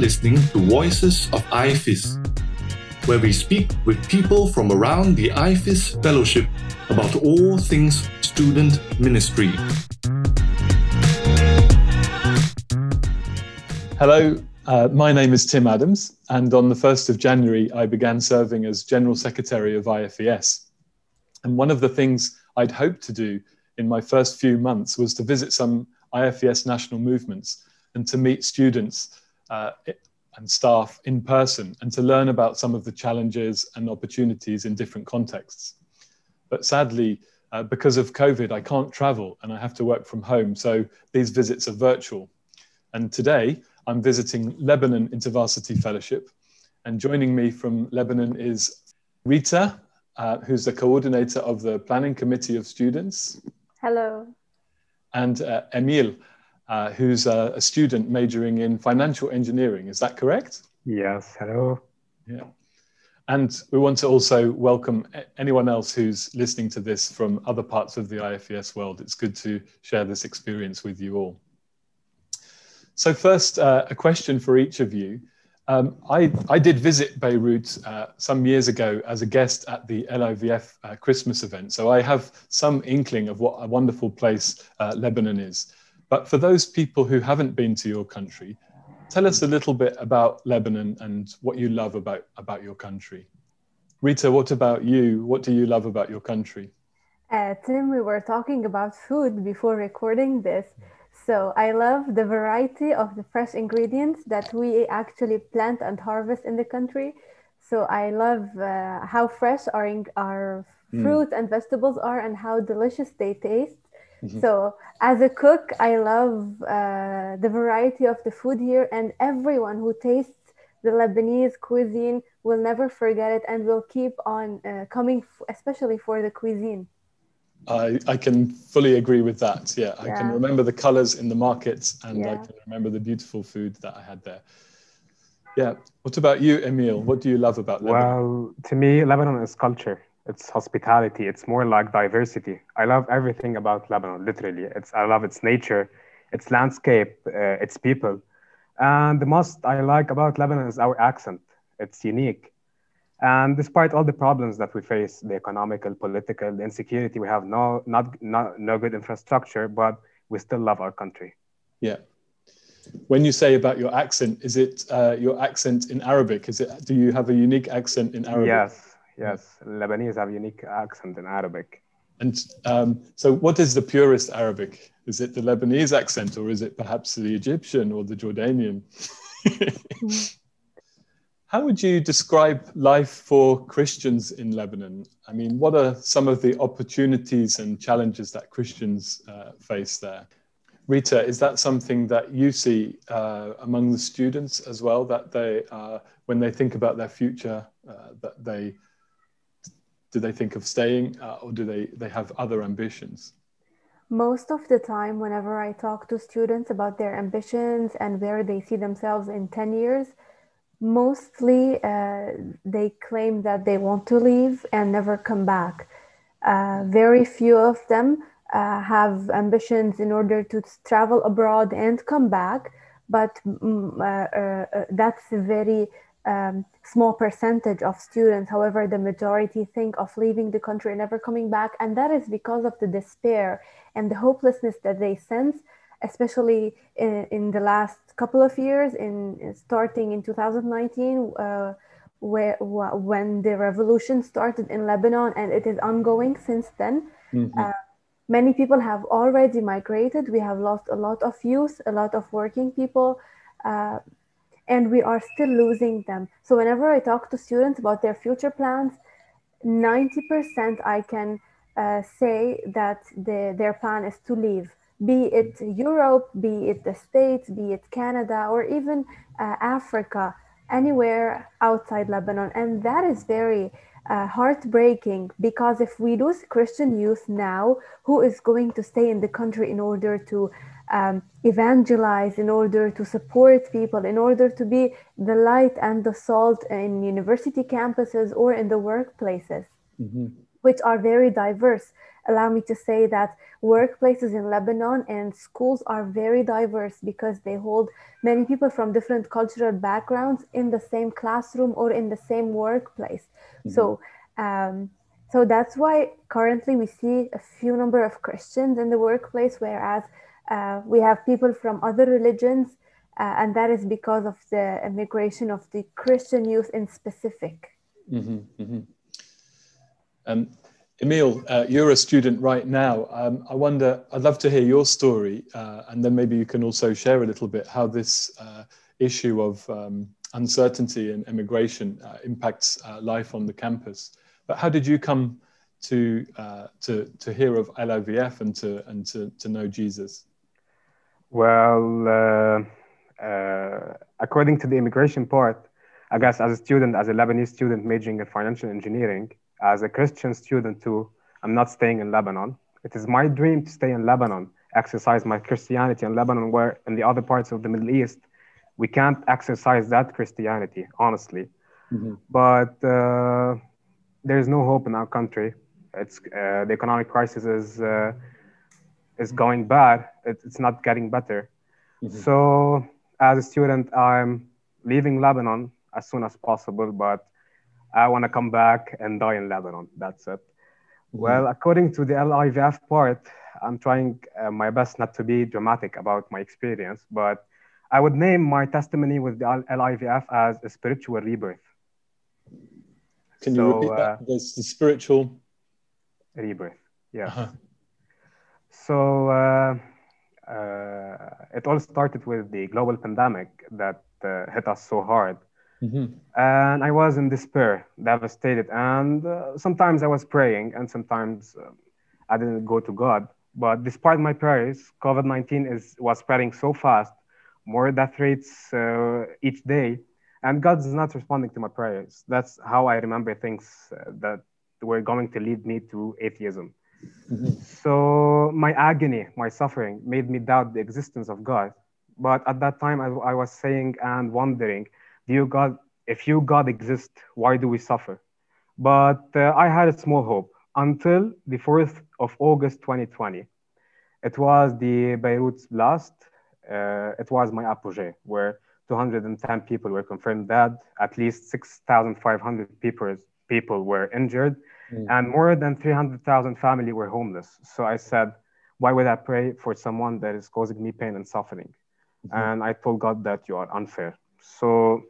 listening to Voices of IFES, where we speak with people from around the IFES Fellowship about all things student ministry. Hello, uh, my name is Tim Adams, and on the 1st of January, I began serving as General Secretary of IFES. And one of the things I'd hoped to do in my first few months was to visit some IFES national movements and to meet students uh, and staff in person and to learn about some of the challenges and opportunities in different contexts. But sadly, uh, because of COVID, I can't travel and I have to work from home. So these visits are virtual. And today, I'm visiting Lebanon InterVarsity Fellowship. And joining me from Lebanon is Rita, uh, who's the coordinator of the Planning Committee of Students. Hello. And uh, Emil, uh, who's a, a, student majoring in financial engineering. Is that correct? Yes, hello. Yeah. And we want to also welcome anyone else who's listening to this from other parts of the IFES world. It's good to share this experience with you all. So, first, uh, a question for each of you. Um, I, I, did visit Beirut uh, some years ago as a guest at the LIVF uh, Christmas event, so I have some inkling of what a wonderful place uh, Lebanon is. But for those people who haven't been to your country, tell us a little bit about Lebanon and what you love about, about your country. Rita, what about you? What do you love about your country? Uh, Tim, we were talking about food before recording this. So I love the variety of the fresh ingredients that we actually plant and harvest in the country. So I love uh, how fresh our, our mm. fruits and vegetables are and how delicious they taste. Mm-hmm. So, as a cook, I love uh, the variety of the food here, and everyone who tastes the Lebanese cuisine will never forget it and will keep on uh, coming, f- especially for the cuisine. I, I can fully agree with that. Yeah, I yeah. can remember the colors in the markets and yeah. I can remember the beautiful food that I had there. Yeah. What about you, Emil? What do you love about Lebanon? Well, to me, Lebanon is culture its hospitality. It's more like diversity. I love everything about Lebanon, literally. It's, I love its nature, its landscape, uh, its people. And the most I like about Lebanon is our accent. It's unique. And despite all the problems that we face, the economical, political, the insecurity, we have no, not, not, no good infrastructure, but we still love our country. Yeah. When you say about your accent, is it uh, your accent in Arabic? Is it? Do you have a unique accent in Arabic? Yes, Yes, Lebanese have unique accent in Arabic. And um, so, what is the purest Arabic? Is it the Lebanese accent, or is it perhaps the Egyptian or the Jordanian? How would you describe life for Christians in Lebanon? I mean, what are some of the opportunities and challenges that Christians uh, face there? Rita, is that something that you see uh, among the students as well? That they, uh, when they think about their future, uh, that they do they think of staying uh, or do they, they have other ambitions? Most of the time, whenever I talk to students about their ambitions and where they see themselves in 10 years, mostly uh, they claim that they want to leave and never come back. Uh, very few of them uh, have ambitions in order to travel abroad and come back, but mm, uh, uh, that's very um, small percentage of students. However, the majority think of leaving the country and never coming back. And that is because of the despair and the hopelessness that they sense, especially in, in the last couple of years, in starting in 2019. Uh, where when the revolution started in Lebanon and it is ongoing since then. Mm-hmm. Uh, many people have already migrated. We have lost a lot of youth, a lot of working people. Uh, and we are still losing them. So whenever I talk to students about their future plans, 90% I can uh, say that the, their plan is to leave, be it Europe, be it the States, be it Canada, or even uh, Africa, anywhere outside Lebanon. And that is very uh, heartbreaking because if we lose Christian youth now, who is going to stay in the country in order to um, evangelize, in order to support people, in order to be the light and the salt in university campuses or in the workplaces. Mm-hmm. which are very diverse. Allow me to say that workplaces in Lebanon and schools are very diverse because they hold many people from different cultural backgrounds in the same classroom or in the same workplace. Mm-hmm. So, um, so that's why currently we see a few number of Christians in the workplace, whereas uh, we have people from other religions, uh, and that is because of the immigration of the Christian youth in specific. Mm-hmm, mm-hmm. Um, Emil, uh, you're a student right now. Um, I wonder, I'd love to hear your story, uh, and then maybe you can also share a little bit how this uh, issue of um, uncertainty and immigration impacts life on the campus. But how did you come to uh, to to hear of LIVF and to and to, to know Jesus? Well, according to the immigration part, I guess as a student, as a Lebanese student majoring in financial engineering, as a Christian student too, I'm not staying in Lebanon. It is my dream to stay in Lebanon, exercise my Christianity in Lebanon, where in the other parts of the Middle East, we can't exercise that Christianity, honestly. Mm-hmm. But uh, there's no hope in our country. It's uh, the economic crisis is uh, is going bad. It, it's not getting better. Mm-hmm. So as a student, I'm leaving Lebanon as soon as possible, but I want to come back and die in Lebanon. That's it. Mm-hmm. Well, according to the LIVF part, I'm trying uh, my best not to be dramatic about my experience, but I would name my testimony with the LIVF as a spiritual rebirth. Can you so, repeat that? Uh, the spiritual rebirth. Yeah. Uh-huh. So uh, uh, it all started with the global pandemic that uh, hit us so hard Mm-hmm. And I was in despair, devastated. And uh, sometimes I was praying, and sometimes uh, I didn't go to God. But despite my prayers, COVID 19 is, was spreading so fast, more death rates uh, each day. And God is not responding to my prayers. That's how I remember things uh, that were going to lead me to atheism. Mm-hmm. So my agony, my suffering made me doubt the existence of God. But at that time, I, I was saying and wondering, do you God, if you God exists, why do we suffer? But uh, I had a small hope until the 4th of August 2020. It was the Beirut blast. Uh, it was my apogee, where 210 people were confirmed dead, at least 6,500 people, people were injured, mm. and more than 300,000 family were homeless. So I said, why would I pray for someone that is causing me pain and suffering? Mm-hmm. And I told God that you are unfair. So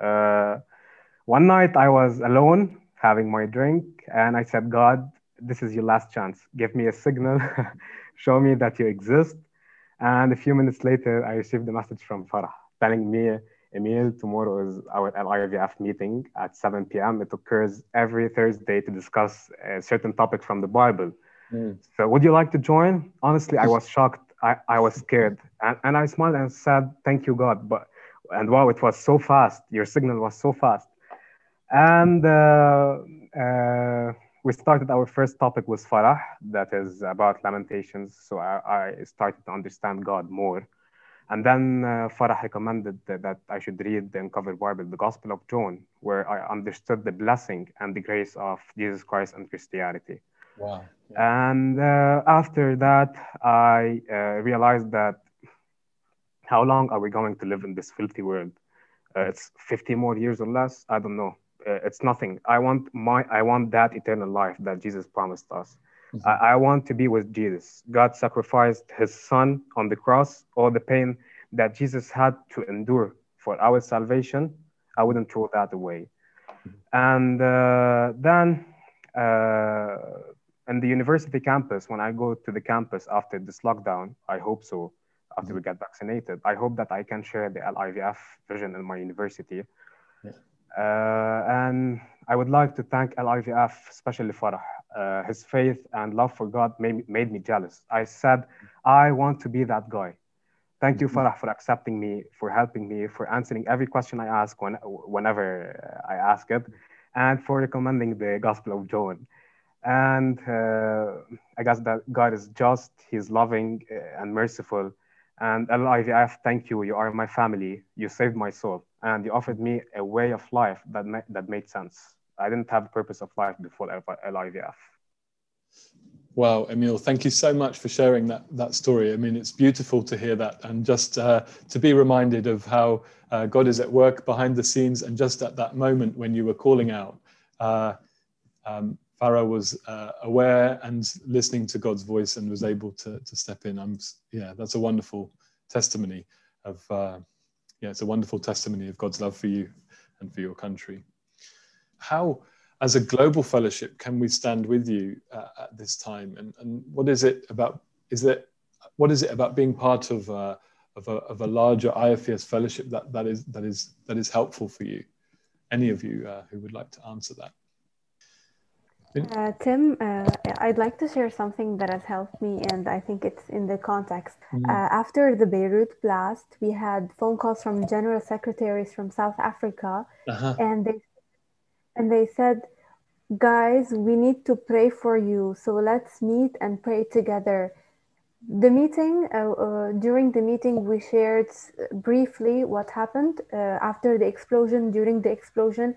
uh, one night I was alone having my drink, and I said, God, this is your last chance. Give me a signal, show me that you exist. And a few minutes later, I received a message from Farah telling me, Emil, tomorrow is our LIVF meeting at 7 p.m. It occurs every Thursday to discuss a certain topic from the Bible. Mm. So, would you like to join? Honestly, I was shocked. I, I was scared. And, and I smiled and said, Thank you, God. But and wow, it was so fast. Your signal was so fast. And uh, uh, we started our first topic with Farah, that is about lamentations. So I, I started to understand God more. And then uh, Farah recommended that, I should read the Uncovered Bible, the Gospel of John, where I understood the blessing and the grace of Jesus Christ and Christianity. Wow. Yeah. And uh, after that, I uh, realized that how long are we going to live in this filthy world? Uh, it's 50 more years or less. I don't know. Uh, it's nothing. I want my I want that eternal life that Jesus promised us. Mm-hmm. I, I, want to be with Jesus. God sacrificed His Son on the cross. All the pain that Jesus had to endure for our salvation, I wouldn't throw that away. Mm-hmm. And uh, then uh, in the university campus, when I go to the campus after this lockdown, I hope so after we get vaccinated. I hope that I can share the LIVF vision in my university. Yeah. Uh, and I would like to thank LIVF, especially for uh, his faith and love for God made, made me jealous. I said, I want to be that guy. Thank you, mm-hmm. Farah, for accepting me, for helping me, for answering every question I ask when, whenever I ask it, and for recommending the Gospel of John. And uh, I guess that God is just, He's loving uh, and merciful, and LIVF, thank you. You are my family. You saved my soul. And you offered me a way of life that, ma- that made sense. I didn't have a purpose of life before LIVF. Wow, Emil, thank you so much for sharing that that story. I mean, it's beautiful to hear that, and just uh, to be reminded of how uh, God is at work behind the scenes, and just at that moment when you were calling out, uh, um, Farah was uh, aware and listening to God's voice and was able to to step in. I'm yeah, that's a wonderful testimony of uh, yeah, it's a wonderful testimony of God's love for you and for your country. How as a global fellowship can we stand with you uh, at this time and, and what is it about is it what is it about being part of, uh, of, a, of a larger IFES fellowship that, that is that is that is helpful for you any of you uh, who would like to answer that uh, Tim, uh, I'd like to share something that has helped me, and I think it's in the context. Mm. Uh, after the Beirut blast, we had phone calls from general secretaries from South Africa, uh-huh. and they and they said, Guys, we need to pray for you. So let's meet and pray together. The meeting, uh, uh, during the meeting, we shared briefly what happened uh, after the explosion, during the explosion,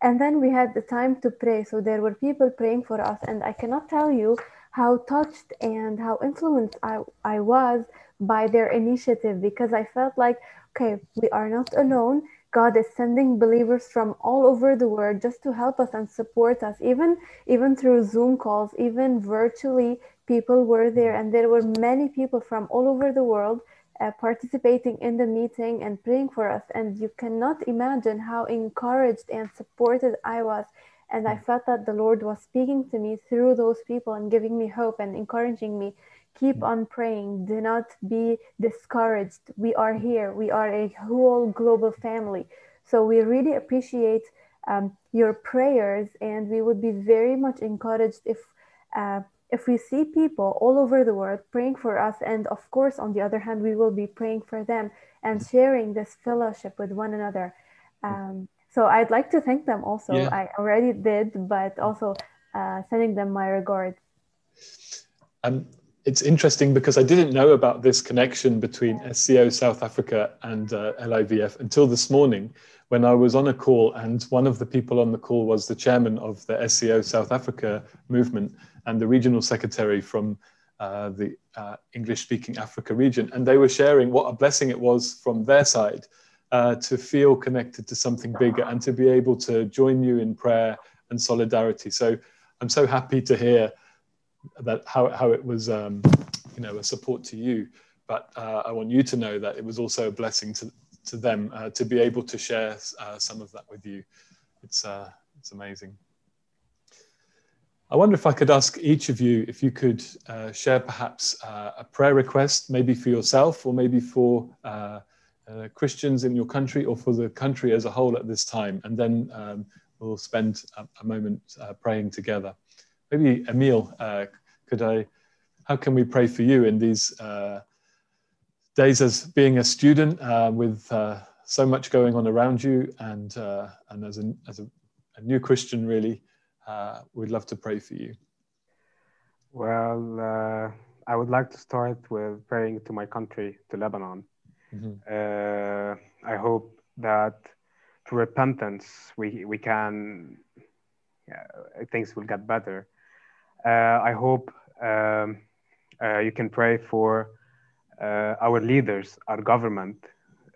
and then we had the time to pray. So there were people praying for us, and I cannot tell you how touched and how influenced I, I was by their initiative because I felt like, okay, we are not alone God is sending believers from all over the world just to help us and support us. Even even through Zoom calls, even virtually, people were there, and there were many people from all over the world uh, participating in the meeting and praying for us. And you cannot imagine how encouraged and supported I was. And I felt that the Lord was speaking to me through those people and giving me hope and encouraging me keep on praying. Do not be discouraged. We are here. We are a whole global family. So we really appreciate um, your prayers and we would be very much encouraged if uh, if we see people all over the world praying for us. And of course on the other hand we will be praying for them and mm. sharing this fellowship with one another. Um, so i'd like to thank them also. Yeah. i already did but also uh, sending them my regards. Um, it's interesting because I didn't know about this connection between SCO South Africa and uh, LIVF until this morning when I was on a call, and one of the people on the call was the chairman of the SCO South Africa movement and the regional secretary from uh, the uh, English speaking Africa region. And they were sharing what a blessing it was from their side uh, to feel connected to something bigger and to be able to join you in prayer and solidarity. So I'm so happy to hear that how, how it was um, you know a support to you. But uh, i want you to know that it was also a blessing to, to them uh, to be able to share uh, some of that with you. It's uh, it's amazing. I wonder if i could ask each of you if you could uh, share perhaps uh, a prayer request maybe for yourself or maybe for christians in your country or for the country as a whole at this time. And then um, we'll spend a, a moment praying together maybe Emil, uh, could I? How can we pray for you in these uh, days as being a student uh, with uh, so much going on around you, and uh, and as a as a, a new Christian, really, uh, we'd love to pray for you. Well, I would like to start with praying to my country, to Lebanon. Mm-hmm. I hope that through repentance we we can yeah, things will get better I hope um, uh, you can pray for uh, our leaders, our government.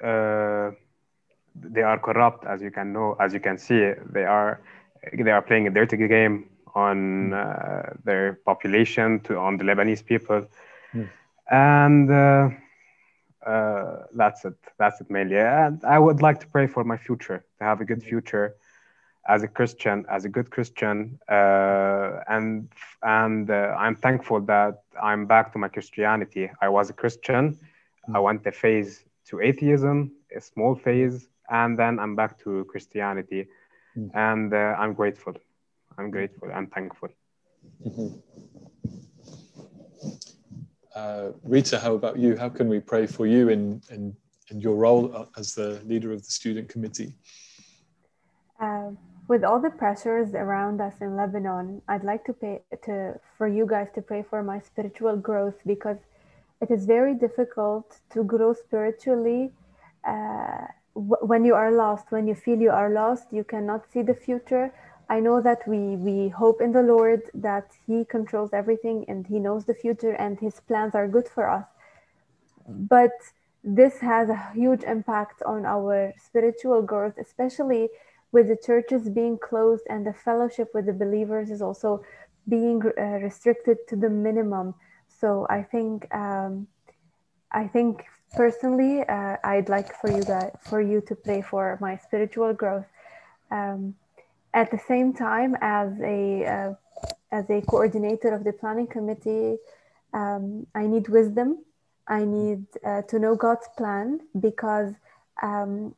they are corrupt, as you can know, as you can see. They are they are playing a dirty game on uh, their population to on the Lebanese people, mm. and uh, uh, that's it. That's it mainly. And I would like to pray for my future to have a good future, as a Christian, as a good Christian, uh, and and uh, I'm thankful that I'm back to my Christianity. I was a Christian. Mm-hmm. I went a phase to atheism, a small phase, and then I'm back to Christianity, mm-hmm. and uh, I'm grateful. I'm grateful. I'm thankful. Mm-hmm. Uh, Rita, how about you? How can we pray for you in in, in your role as the leader of the student committee? Um, with all the pressures around us in Lebanon, I'd like to pay to for you guys to pray for my spiritual growth because it is very difficult to grow spiritually uh, w- when you are lost. When you feel you are lost, you cannot see the future. I know that we, we hope in the Lord that He controls everything and He knows the future and His plans are good for us. But this has a huge impact on our spiritual growth, especially with the churches being closed and the fellowship with the believers is also being uh, restricted to the minimum. So I think um, I think personally, uh, I'd like for you that for you to pray for my spiritual growth. Um, at the same time, as a uh, as a coordinator of the planning committee, um, I need wisdom. I need uh, to know God's plan because um,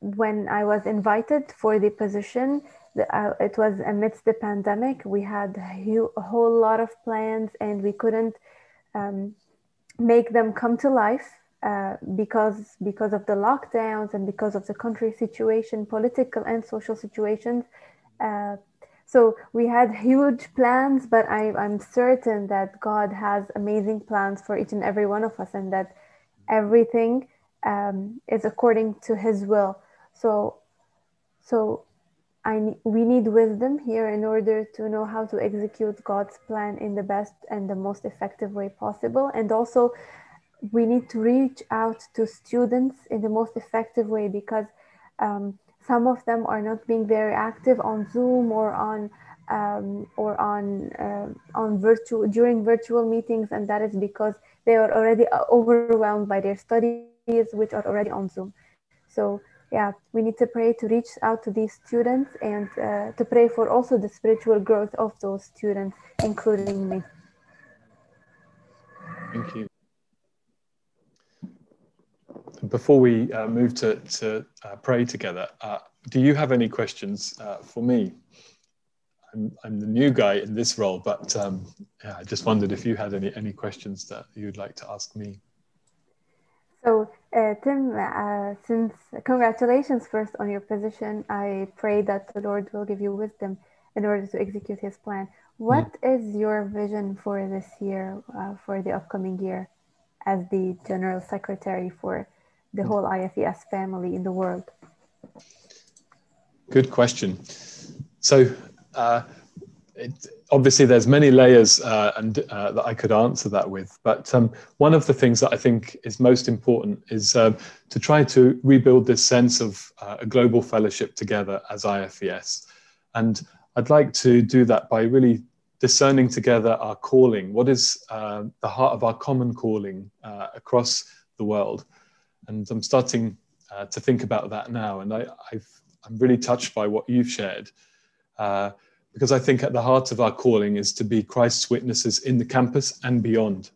when I was invited for the position, uh, it was amidst the pandemic. We had a whole lot of plans and we couldn't um, make them come to life uh, because because of the lockdowns and because of the country situation, political and social situations. Uh, so we had huge plans, but I, I'm certain that God has amazing plans for each and every one of us, and that everything um, is according to His will. So, so I we need wisdom here in order to know how to execute God's plan in the best and the most effective way possible, and also we need to reach out to students in the most effective way because um, some of them are not being very active on Zoom or on um, or on uh, on virtual during virtual meetings, and that is because they are already uh, overwhelmed by their studies, which are already on Zoom. So yeah, we need to pray to reach out to these students and uh, to pray for also the spiritual growth of those students, including me. Thank you. Before we uh, move to, to uh, pray together, uh, do you have any questions uh, for me? I'm, I'm the new guy in this role, but um, yeah, I just wondered if you had any, any questions that you'd like to ask me. So, uh, Tim, uh, since congratulations first on your position, I pray that the Lord will give you wisdom in order to execute His plan. What mm. is your vision for this year, uh, for the upcoming year, as the General Secretary for the whole IFES family in the world? Good question. So, uh, it, obviously, there's many layers uh, and uh, that I could answer that with. But um, one of the things that I think is most important is uh, to try to rebuild this sense of uh, a global fellowship together as IFES. And I'd like to do that by really discerning together our calling. What is uh, the heart of our common calling across the world? and I'm starting uh, to think about that now. And I, am really touched by what you've shared, uh, because I think at the heart of our calling is to be Christ's witnesses in the campus and beyond.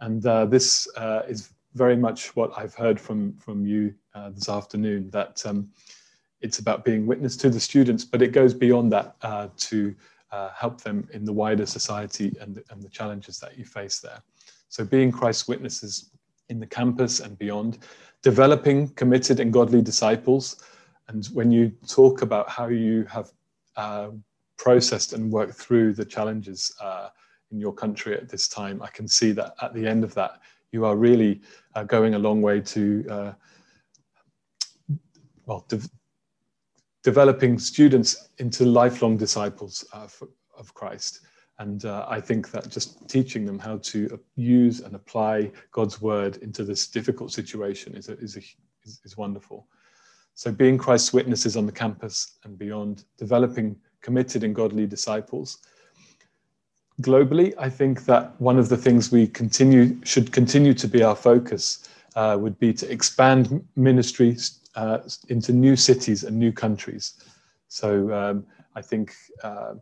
And uh, this uh, is very much what I've heard from from you uh, this afternoon. That um, it's about being witness to the students, but it goes beyond that uh, to help them in the wider society and, and the challenges that you face there. So being Christ's witnesses in the campus and beyond, developing committed and godly disciples. And when you talk about how you have uh, processed and worked through the challenges uh, in your country at this time, I can see that at the end of that, you are really uh, going a long way to, uh, well, de developing students into lifelong disciples for, of Christ. And uh, I think that just teaching them how to use and apply God's word into this difficult situation is, a, is, a, is, is wonderful. So, being Christ's witnesses on the campus and beyond, developing committed and godly disciples. Globally, I think that one of the things we continue should continue to be our focus uh, would be to expand ministry uh, into new cities and new countries. So, um, I think uh,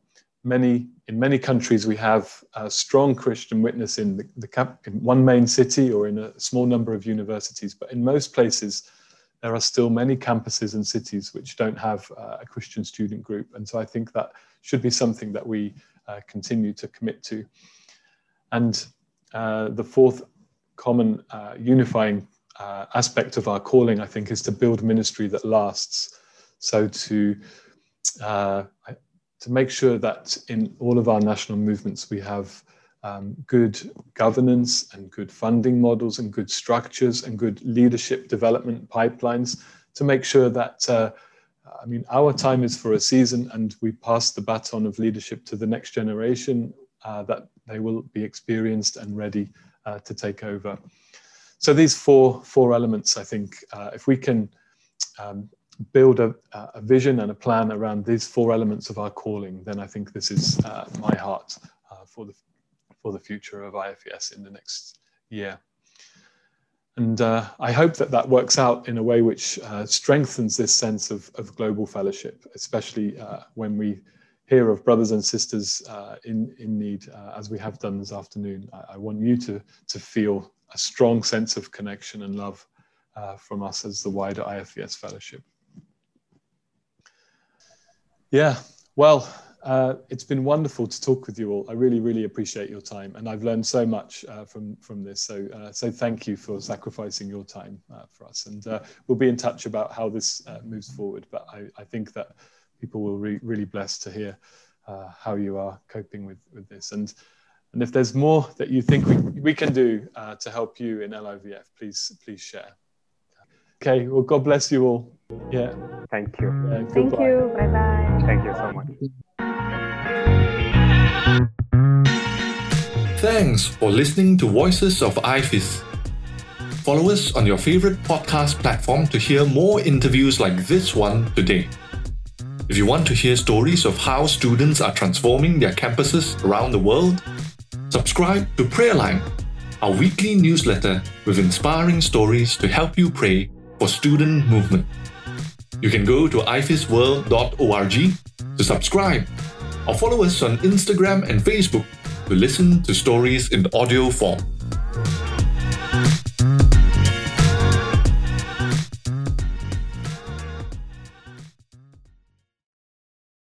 many in many countries we have a strong Christian witness in the, the cap, in one main city or in a small number of universities, but in most places there are still many campuses and cities which don't have uh, a Christian student group, and so I think that should be something that we uh, continue to commit to. And uh, the fourth common uh, unifying uh, aspect of our calling, I think, is to build ministry that lasts. So to uh, to make sure that in all of our national movements we have um, good governance and good funding models and good structures and good leadership development pipelines to make sure that uh, I mean, our time is for a season, and we pass the baton of leadership to the next generation uh, that they will be experienced and ready uh, to take over. So these four four elements, I think, uh, if we can um, build a, a, vision and a plan around these four elements of our calling, then I think this is uh, my heart uh, for the for the future of IFES in the next year. And uh, I hope that that works out in a way which uh, strengthens this sense of, of global fellowship, especially uh, when we hear of brothers and sisters uh, in, in need, uh, as we have done this afternoon. I, I, want you to, to feel a strong sense of connection and love uh, from us as the wider IFES fellowship. Yeah, well, uh, it's been wonderful to talk with you all. I really, really appreciate your time, and I've learned so much uh, from from this. So, uh, so thank you for sacrificing your time uh, for us, and uh, we'll be in touch about how this uh, moves forward. But I, I, think that people will be really blessed to hear how you are coping with with this, and and if there's more that you think we, we can do to help you in LIVF, please please share. Okay, well, God bless you all. Yeah. Thank you. Yeah, Thank you. Bye bye. Thank you so much. Thanks for listening to Voices of IFES. Follow us on your favorite podcast platform to hear more interviews like this one today. If you want to hear stories of how students are transforming their campuses around the world, subscribe to Prayerline, our weekly newsletter with inspiring stories to help you pray for student movement. You can go to ifesworld.org to subscribe or follow us on Instagram and Facebook to listen to stories in audio form.